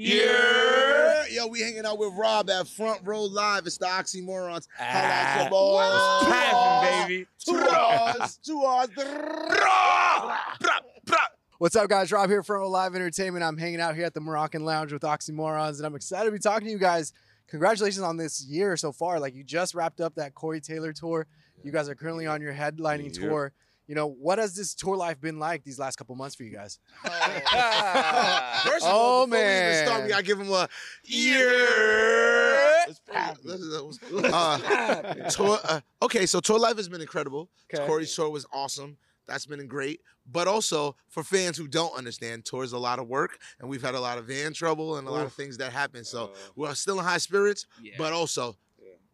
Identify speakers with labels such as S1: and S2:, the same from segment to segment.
S1: Yeah.
S2: Yo, we hanging out with Rob at Front Row Live. It's the Oxymorrons.
S1: Ah.
S2: Holla at your boys. Two
S1: Poppin',
S2: R's,
S1: baby.
S2: Two R's. Two R's.
S3: What's up, guys? Rob here from Live Entertainment. I'm hanging out here at the Moroccan Lounge with Oxymorrons, and I'm excited to be talking to you guys. Congratulations on this year so far. Like, you just wrapped up that Corey Taylor tour. You guys are currently on your headlining
S1: Yep.
S3: tour. You know, what has this tour life been like these last couple months for you guys?
S2: First of
S3: Oh,
S2: all, before we
S3: man.
S2: even start, we gotta give him a year. Uh, tour, uh, okay, so tour life has been incredible.
S3: Okay.
S2: Corey's tour was awesome. That's been great. But also for fans who don't understand, tour is a lot of work, and we've had a lot of van trouble and a lot of things that happen. So we're still in high spirits,
S4: Yeah.
S2: but also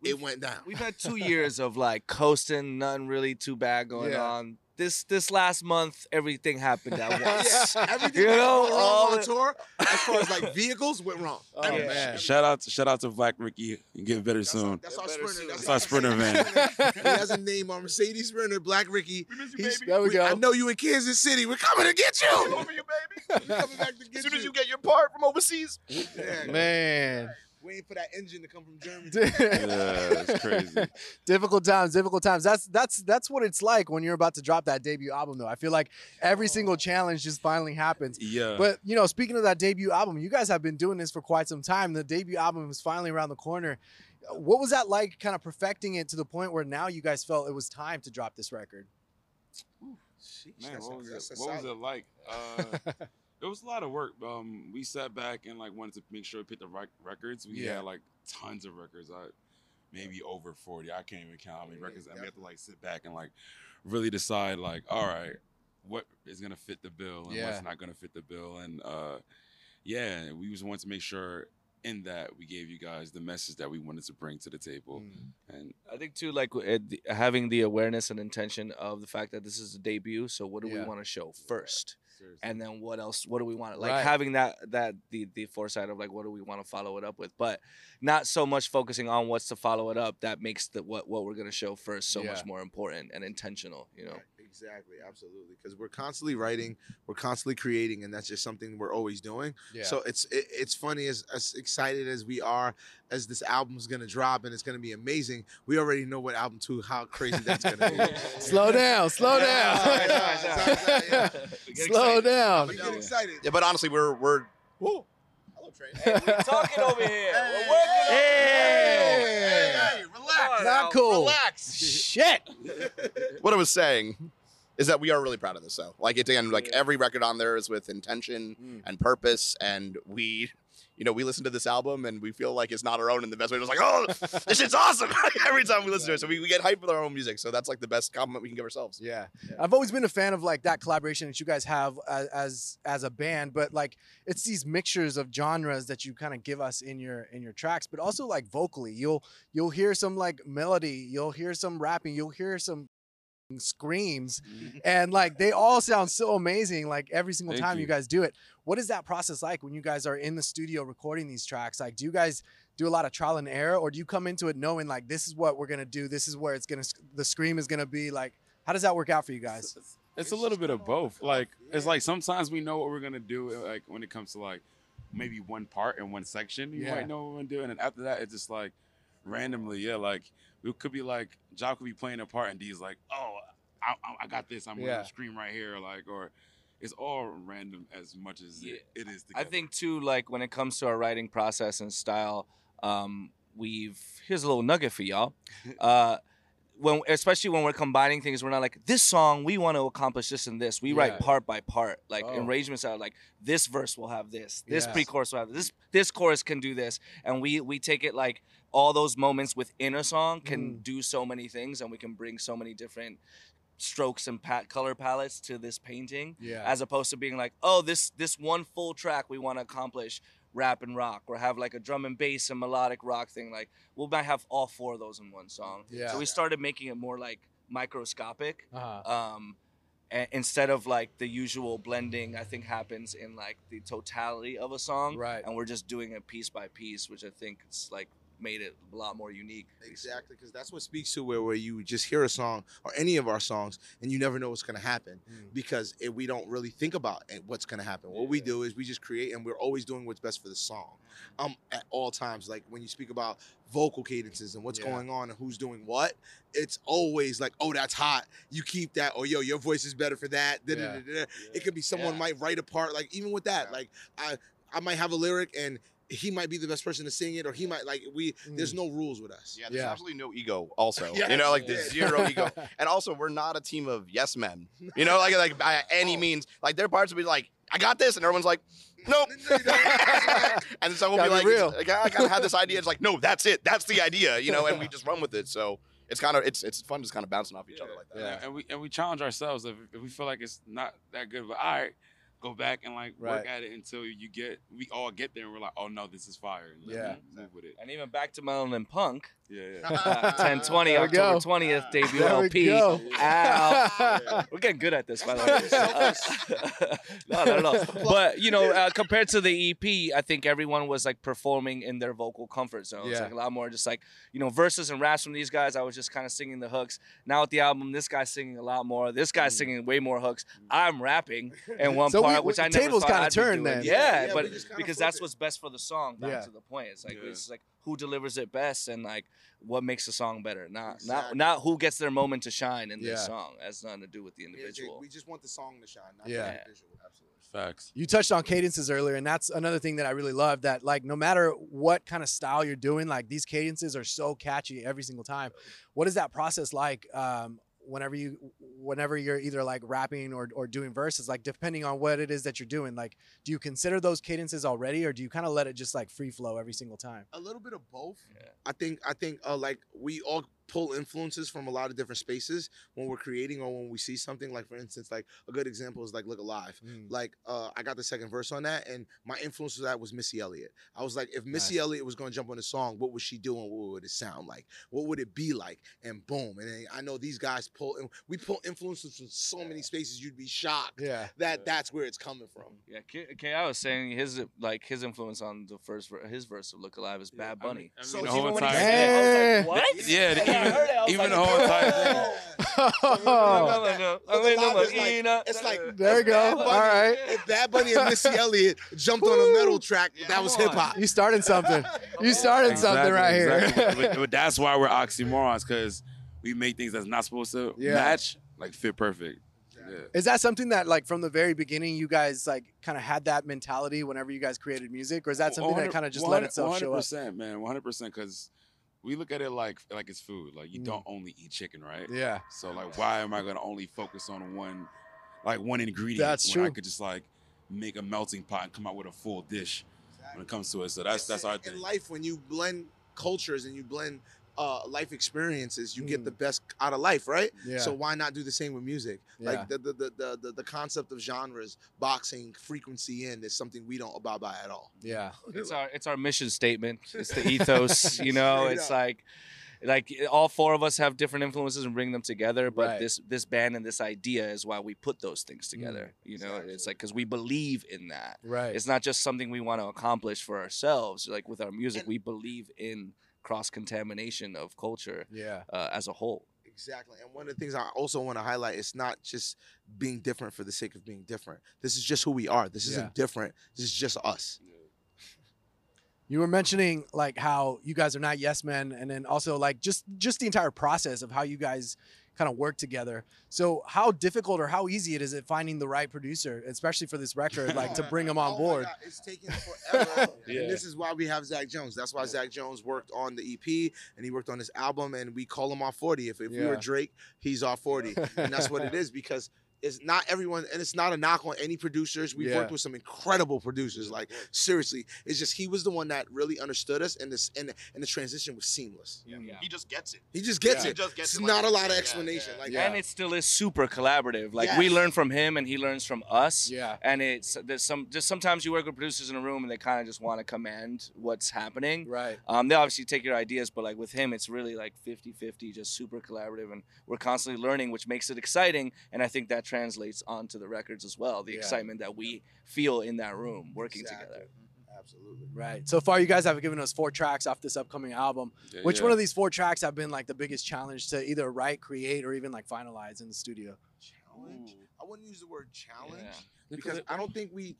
S2: it went down.
S4: We've had two years of like coasting, nothing really too bad going
S3: Yeah.
S4: on. This this last month, everything happened at once.
S2: yeah, everything
S4: You
S2: that
S4: know,
S2: went wrong
S4: all
S2: on
S4: the-
S2: tour, as far as like vehicles, went wrong.
S3: Oh,
S2: Everything.
S3: man.
S1: Shout out, to, shout out to Black Ricky. You get better
S2: That's
S1: soon.
S2: Our, that's our
S4: Better
S2: sprinter.
S4: soon.
S2: That's
S1: That's our sprinter van.
S2: he has a name, our Mercedes Sprinter, Black Ricky. He's-
S3: There we go.
S2: I know you in Kansas City. We're coming to get you.
S5: Over you, baby.
S2: We're coming back to get
S5: As soon
S2: you.
S5: as you get your part from overseas.
S2: Yeah,
S3: Man.
S2: Waiting for that engine to come from Germany.
S1: Yeah, it's crazy.
S3: difficult times, difficult times. That's that's that's what it's like when you're about to drop that debut album though. I feel like every single challenge just finally happens.
S1: Yeah.
S3: But you know, speaking of that debut album, you guys have been doing this for quite some time. The debut album is finally around the corner. What was that like, kind of perfecting it to the point where now you guys felt it was time to drop this record?
S2: Sheesh,
S1: Man, what was it? What was it like? Uh, it was a lot of work. Um, we sat back and like wanted to make sure we picked the right records. We
S3: Yeah.
S1: had like tons of records. I maybe over forty. I can't even count how many
S2: Yeah,
S1: records. And we have to like sit back and like really decide like, all right, what is gonna fit the bill and
S3: Yeah.
S1: what's not gonna fit the bill. And uh, yeah, we just wanted to make sure in that we gave you guys the message that we wanted to bring to the table.
S3: Mm.
S1: And
S4: I think too, like having the awareness and intention of the fact that this is a debut. So what do we want to show first?
S1: seriously.
S4: and then what else what do we want like
S3: Right.
S4: having that that the the foresight of like what do we want to follow it up with but not so much focusing on what's to follow it up that makes the what what we're going to show first so
S3: Yeah.
S4: much more important and intentional you know
S2: Right, Exactly, absolutely. Because we're constantly writing, we're constantly creating, and that's just something we're always doing.
S3: Yeah.
S2: So it's it, it's funny as as excited as we are as this album's gonna drop and it's gonna be amazing. We already know what album two, how crazy that's gonna be.
S3: slow down, slow down, slow down.
S2: We get excited.
S5: Yeah, but honestly, we're we're. Whoa.
S2: Hello, Trey.
S4: talking over here
S2: Hey,
S4: we're working on
S3: Hey.
S2: Hey, relax.
S3: Not cool.
S2: Relax.
S3: Shit.
S5: What I was saying is that we are really proud of this, though. Like, again, like every record on there is with intention
S3: Mm.
S5: and purpose, and we. You know, we listen to this album and we feel like it's not our own in the best way. It's like, oh, this shit's awesome every time we listen to it. So we, we get hyped with our own music. So that's like the best compliment we can give ourselves.
S3: Yeah. I've always been a fan of like that collaboration that you guys have as as, as a band, but like it's these mixtures of genres that you kind of give us in your in your tracks, but also like vocally. You'll you'll hear some like melody, you'll hear some rapping, you'll hear some screams mm-hmm. and like they all sound so amazing like every single
S1: Thank
S3: time you.
S1: you.
S3: guys do it what is that process like when you guys are in the studio recording these tracks like do you guys do a lot of trial and error or do you come into it knowing like this is what we're gonna do this is where it's gonna the scream is gonna be like how does that work out for you guys
S1: It's a little bit of both. Like it's like sometimes we know what we're gonna do. Uh, like when it comes to like maybe one part and one section, you
S3: Yeah.
S1: might know what we're gonna do, and then after that, it's just like randomly. Yeah, like we could be like Jock could be playing a part, and D's like, "Oh, I, I- I got this. I'm
S3: Yeah.
S1: gonna scream right here." Like, or it's all random as much as
S4: Yeah.
S1: it, it is.
S4: I think too, like when it comes to our writing process and style, um, we've here's a little nugget for y'all. Uh, when especially when we're combining things, we're not like this song we want to accomplish this and this. We
S3: Yeah.
S4: write part by part. Like
S3: Oh.
S4: arrangements are like this verse will have this, this
S3: Yes.
S4: pre-chorus will have this, this chorus can do this, and we we take it like all those moments within a song can
S3: Mm.
S4: do so many things, and we can bring so many different strokes and pat color palettes to this painting
S3: yeah
S4: as opposed to being like, oh, this this one full track we want to accomplish rap and rock, or have like a drum and bass and melodic rock thing. Like we might have all four of those in one song.
S3: Yeah.
S4: So we started making it more like microscopic.
S3: uh-huh.
S4: Um, a- instead of like the usual blending, I think happens in like the totality of a song,
S3: Right.
S4: And we're just doing it piece by piece, which I think it's like made it a lot more unique.
S2: Exactly, because that's what speaks to where where you just hear a song or any of our songs and you never know what's gonna happen
S3: Mm.
S2: because it, we don't really think about it, what's gonna happen. What we do is we just create and we're always doing what's best for the song, um, at all times. Like when you speak about vocal cadences and what's
S3: Yeah.
S2: going on and who's doing what, it's always like, oh, that's hot. You keep that, or yo, your voice is better for that.
S3: Yeah.
S2: It could be someone
S5: Yeah.
S2: might write a part, like even with that,
S5: Yeah.
S2: like I I might have a lyric and he might be the best person to sing it, or he might like we. There's mm. no rules with us.
S5: Yeah, there's
S3: Yeah.
S5: absolutely no ego. Also,
S2: Yeah.
S5: you know, like
S2: Yeah.
S5: there's zero ego. And also, we're not a team of yes men. You know, like like by any
S2: Oh.
S5: means. Like their parts will be like, I got this, and everyone's like, nope. and so we'll be
S3: Gotta
S5: like,
S3: be real.
S5: like, I gotta have this idea. It's like, no, that's it. That's the idea. You know, and we just run with it. So it's kind of it's it's fun just kind of bouncing off each other like that.
S3: Yeah.
S1: And we and we challenge ourselves if, if we feel like it's not that good, but all right, go back and like work at it until you get we all get there and we're like, oh no, this is fire. And
S3: Yeah.
S1: move with it.
S4: And even back to Melanin Punk,
S1: Yeah, yeah.
S4: uh, 1020
S3: There we
S4: October
S3: go.
S4: 20th debut
S3: There we
S4: LP.
S3: go.
S4: Ow. We're getting good at this, by the way. no, not at all. But you know, uh, compared to the EP, I think everyone was like performing in their vocal comfort zone. It's
S3: Yeah.
S4: like a lot more just like you know verses and raps from these guys. I was just kind of singing the hooks. Now with the album, this guy's singing a lot more. This guy's singing way more hooks. I'm rapping in one
S3: So we-
S4: part, which I never
S3: tables
S4: thought
S3: kinda
S4: I'd be
S3: turned
S4: doing.
S3: then.
S4: Yeah,
S2: Yeah, we
S4: but
S2: just kinda
S4: because
S2: flip
S4: that's
S2: it.
S4: what's best for the song. Back
S3: Yeah.
S4: to the point. It's like
S1: Yeah.
S4: it's like who delivers it best and like what makes the song better. Not
S2: Exactly.
S4: not not who gets their moment to shine in this song. It has nothing to do with the
S2: Yeah,
S4: individual.
S2: we just want the song to shine, not
S3: Yeah.
S2: the individual. Absolutely.
S1: Facts.
S3: You touched on cadences earlier, and that's another thing that I really love. That like no matter what kind of style you're doing, like these cadences are so catchy every single time. What is that process like? Um, whenever you, whenever you're either like rapping or or doing verses, like depending on what it is that you're doing, like do you consider those cadences already, or do you kind of let it just like free flow every single time?
S2: A little bit of both.
S4: Yeah.
S2: I think. I think. Uh, like we all pull influences from a lot of different spaces when we're creating or when we see something. Like for instance, like a good example is like Look Alive. Like uh, I got the second verse on that, and my influence for that was Missy Elliott. I was like, if Missy
S3: Nice.
S2: Elliott was going to jump on the song, what was she doing? What would it sound like? What would it be like? And boom, and then I know these guys pull, and we pull influences from so many spaces. You'd be shocked
S3: Yeah.
S2: that that's where it's coming from.
S4: Yeah, K, K I was saying his like his influence on the first his verse of Look Alive is
S1: Yeah,
S4: Bad
S1: I mean-
S4: Bunny.
S1: I mean,
S2: So
S1: the
S2: even when he
S1: entire
S2: said-
S1: thing.
S3: Hey.
S4: What?
S1: Yeah,
S4: I
S1: even-
S4: heard it, I was
S1: even
S4: like,
S1: the whole entire thing.
S3: Oh,
S2: It's like
S3: there you go.
S2: Bunny-
S3: All right.
S2: If Bad Bunny and Missy Elliott jumped on a metal track, that was hip hop.
S3: You started something. You started something right here.
S1: Exactly. but, but that's why we're oxymorons because we make things that's not supposed to
S3: Yeah.
S1: match like fit perfect. Yeah.
S3: Is that something that like from the very beginning you guys like kind of had that mentality whenever you guys created music, or is that oh, something that kind of just let itself show up?
S1: percent man, one hundred percent. Because we look at it like like it's food. Like you
S3: Mm.
S1: don't only eat chicken, right?
S3: Yeah,
S1: So like, why am I gonna only focus on one, like one ingredient?
S3: That's
S1: when I could just like make a melting pot and come out with a full dish when it comes to it. So that's that's our thing.
S2: in life when you blend cultures and you blend uh, life experiences, you
S3: Mm.
S2: get the best out of life, right?
S3: yeah.
S2: So why not do the same with music?
S3: Yeah.
S2: Like the the, the the the the concept of genres, boxing, frequency in is something we don't abide by at all.
S3: yeah,
S4: It's our it's our mission statement. It's the ethos. You know, it's
S2: up.
S4: like like all four of us have different influences and bring them together. But
S3: Right.
S4: this this band and this idea is why we put those things
S3: Mm,
S4: together. you know,
S2: exactly.
S4: it's like because we believe in that.
S3: right.
S4: It's not just something we want to accomplish for ourselves. Like with our music,
S2: And-
S4: we believe in cross contamination of culture
S3: yeah,
S4: uh, as a whole.
S2: Exactly. And one of the things I also want to highlight is not just being different for the sake of being different. This is just who we are. This
S3: Yeah.
S2: isn't different. This is just us.
S3: you were mentioning like how you guys are not yes men, and then also like just just the entire process of how you guys kind of work together. So how difficult or how easy it is it finding the right producer, especially for this record, like to bring them oh on
S2: Oh my
S3: board?
S2: God, it's taken forever.
S1: Yeah.
S2: And this is why we have Zach Jones. That's why Zach Jones worked on the EP and he worked on this album and we call him our 40. If, if we were Drake, he's our 40. and that's what it is because it's not everyone and it's not a knock on any producers. We've
S3: Yeah.
S2: worked with some incredible producers. Like seriously. It's just he was the one that really understood us and this and, and the transition was seamless.
S5: Yeah.
S4: Yeah.
S5: He just gets it.
S2: He just gets
S5: He
S2: it.
S5: just gets
S2: It's
S5: it like
S2: not a lot of explanation.
S5: yeah.
S2: Like
S3: Yeah.
S4: And it still is super collaborative. Like we learn from him, and he learns from us.
S3: Yeah,
S4: and it's there's some just sometimes you work with producers in a room and they kind of just want to command what's happening
S3: right.
S4: um, they obviously take your ideas but like with him it's really like 50-50 just super collaborative and we're constantly learning which makes it exciting and i think that translates onto the records as well the
S3: Yeah.
S4: excitement that we feel in that mm-hmm. room working
S2: Exactly.
S4: together mm-hmm.
S2: Absolutely.
S3: Right. So far, you guys have given us four tracks off this upcoming album.
S1: Yeah,
S3: Which
S1: yeah.
S3: one of these four tracks have been like the biggest challenge to either write, create, or even like finalize in the studio?
S2: Challenge. I wouldn't use the word challenge
S4: Yeah.
S2: because I don't eh. think we.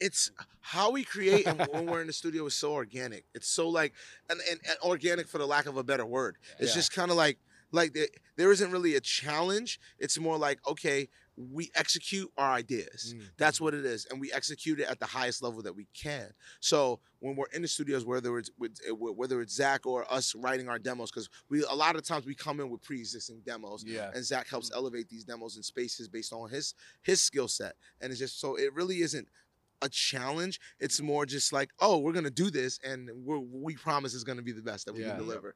S2: It's how we create and when we're in the studio is so organic. It's so like and, and, and organic for the lack of a better word. It's
S3: Yeah.
S2: just kind of like like there, there isn't really a challenge. It's more like okay, we execute our ideas.
S3: Mm.
S2: That's what it is, and we execute it at the highest level that we can. So when we're in the studios, whether it's eh, whether it's Zach or us writing our demos, because we a lot of times we come in with pre-existing demos,
S3: Yeah.
S2: and Zach helps elevate these demos and spaces based on his his skill set. And it's just so it really isn't a challenge. It's more just like, oh, we're gonna do this, and we're, we promise it's gonna be the best that we
S3: Yeah.
S2: can deliver.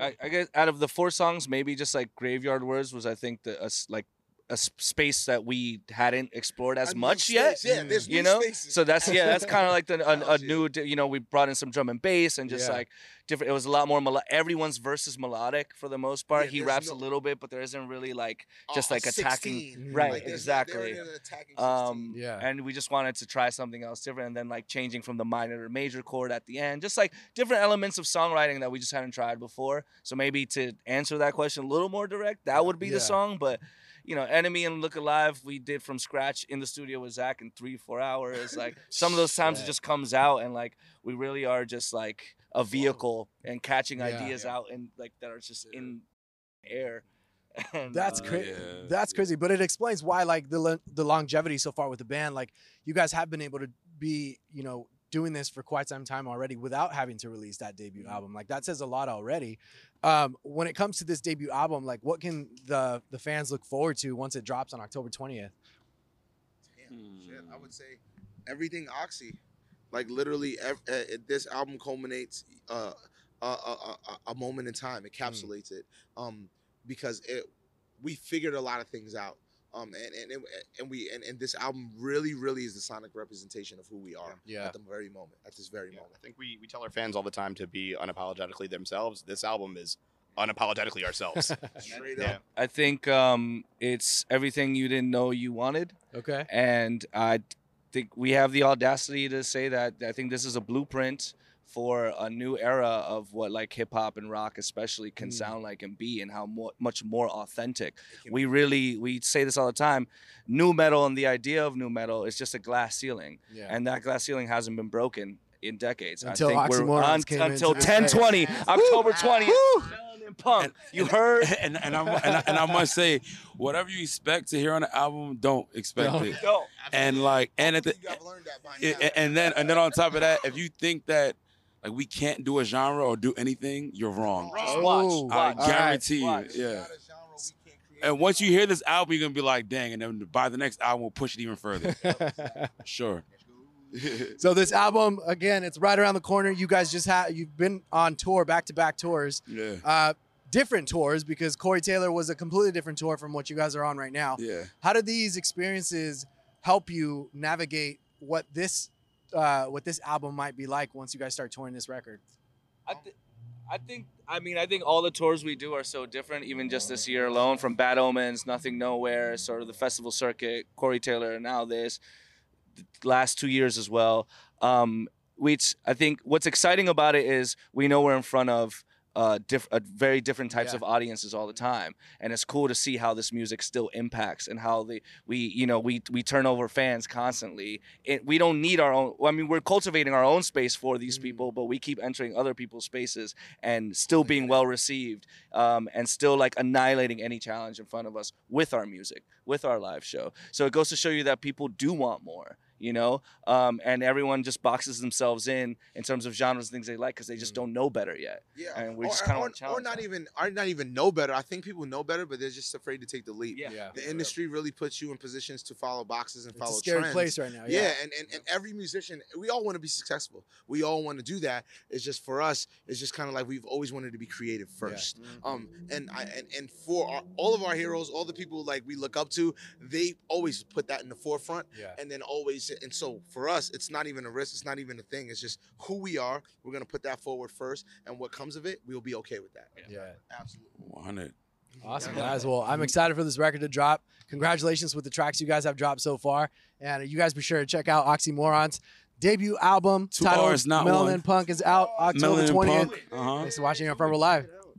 S4: I, I guess out of the four songs, maybe just like Graveyard Words was I think the s like a s- space that we hadn't explored as
S2: A new
S4: much yet.
S2: Yeah, there's
S4: You
S2: new
S4: know,
S2: spaces.
S4: so that's yeah, that's kind of like the, a, a new, you know, we brought in some drum and bass and just
S3: Yeah.
S4: like different. It was a lot more. Melo- everyone's verse is melodic for the most part.
S2: Yeah,
S4: he raps
S2: no-
S4: a little bit, but there isn't really like
S2: Uh,
S4: just
S2: a
S4: like attacking.
S2: 16.
S3: Right,
S2: Like, there's not- they're
S4: exactly.
S2: attacking
S4: Um,
S3: Yeah.
S4: and we just wanted to try something else different, and then like changing from the minor to major chord at the end, just like different elements of songwriting that we just hadn't tried before. So maybe to answer that question a little more direct, that would be
S3: Yeah.
S4: the song. But you know, Enemy and Look Alive, we did from scratch in the studio with Zach in three, four hours. Like some of those times
S3: Shit.
S4: it just comes out, and like we really are just like a vehicle and catching
S3: Yeah.
S4: ideas
S2: Yeah.
S4: out and like that are just in air. And,
S3: That's
S4: uh,
S3: crazy.
S1: yeah,
S3: That's crazy, but it explains why like the lo- the longevity so far with the band. Like you guys have been able to be, you know, doing this for quite some time already without having to release that debut
S1: Mm-hmm.
S3: album. Like that says a lot already. Um, when it comes to this debut album, like what can the the fans look forward to once it drops on October twentieth?
S2: Damn, shit, I would say everything Oxy. Like literally, ev- uh, this album culminates uh, a, a, a, a moment in time, encapsulates it, um, because it we figured a lot of things out, um, and and and, and we and, and this album really, really is the sonic representation of who we are
S3: Yeah.
S2: at the very moment, at this very
S5: Yeah,
S2: moment.
S5: I think we, we tell our fans all the time to be unapologetically themselves. This album is unapologetically ourselves.
S2: Straight
S5: yeah.
S2: up.
S4: I think um, it's everything you didn't know you wanted.
S3: Okay.
S4: and I think we have the audacity to say that I think this is a blueprint for a new era of what like hip hop and rock especially can
S3: Mm.
S4: sound like and be and how more, much more authentic. We really we say this all the time. Nu metal and the idea of nu metal is just a glass ceiling,
S3: Yeah.
S4: and that glass ceiling hasn't been broken in decades.
S3: Until
S4: I think we're on, until 1020. October 20th. Melanin Punk.
S1: And-
S4: you
S1: and-
S4: heard?
S1: and and I and I, and I must say, whatever you expect to hear on the album, don't expect
S3: Don't.
S1: it.
S4: Go.
S1: And like, and at the,
S2: you that by
S1: it- and then and then on top of that, if you think that like we can't do a genre or do anything, you're wrong.
S4: Just
S3: Oh,
S4: watch.
S1: I
S4: watch.
S3: All right.
S1: guarantee you,
S4: watch.
S1: Yeah.
S2: not a genre we can't create.
S1: And once you hear this album, you're gonna be like, dang, and then by the next album, we'll push it even further. Sure.
S3: so this album again, it's right around the corner. You guys just had you've been on tour, back to back tours.
S1: yeah.
S3: uh, different tours because Corey Taylor was a completely different tour from what you guys are on right now.
S1: Yeah.
S3: How did these experiences help you navigate what this uh, what this album might be like once you guys start touring this record?
S4: I, th- I think I mean I think all the tours we do are so different. Even just this year alone, from Bad Omens, Nothing Nowhere, sort of the festival circuit, Corey Taylor, and now this, the last two years as well. Um, which I think what's exciting about it is we know we're in front of uh, diff- uh, very different types
S3: Yeah.
S4: of audiences all the time, and it's cool to see how this music still impacts and how they we you know we we turn over fans constantly. It, we don't need our own. I mean, we're cultivating our own space for these
S3: Mhm.
S4: people, but we keep entering other people's spaces and still being well received, um, and still like annihilating any challenge in front of us with our music, with our live show. So it goes to show you that people do want more. You know, um, and everyone just boxes themselves in in terms of genres and things they like because they just
S3: Mm.
S4: don't know better yet.
S2: Yeah,
S4: and we
S2: or,
S4: just kinda
S2: or, or not
S4: that.
S2: even or not even know better. I think people know better, but they're just afraid to take the leap.
S4: Yeah.
S2: The industry really puts you in positions to follow boxes and
S3: It's
S2: follow
S3: a scary
S2: trends.
S3: place right now.
S2: Yeah,
S3: Yeah.
S2: and, and, and every musician, we all want to be successful. We all want to do that. It's just for us, it's just kind of like we've always wanted to be creative first. Um, and I and, and for our, all of our heroes, all the people like we look up to, they always put that in the forefront
S3: Yeah.
S2: and then always and so for us it's not even a risk it's not even a thing it's just who we are we're going to put that forward first and what comes of it we'll be okay with that
S3: Yeah.
S2: absolutely
S1: 100.
S3: Awesome, guys. Well, I'm excited for this record to drop. Congratulations with the tracks you guys have dropped so far. And you guys be sure to check out Oxymorrons. debut album
S1: Two
S3: titled
S1: R's, not
S3: Melanin
S1: one.
S3: Punk is out October
S1: Melanin
S3: 20th.
S1: Punk. Uh
S3: Thanks for watching on Front Row Live.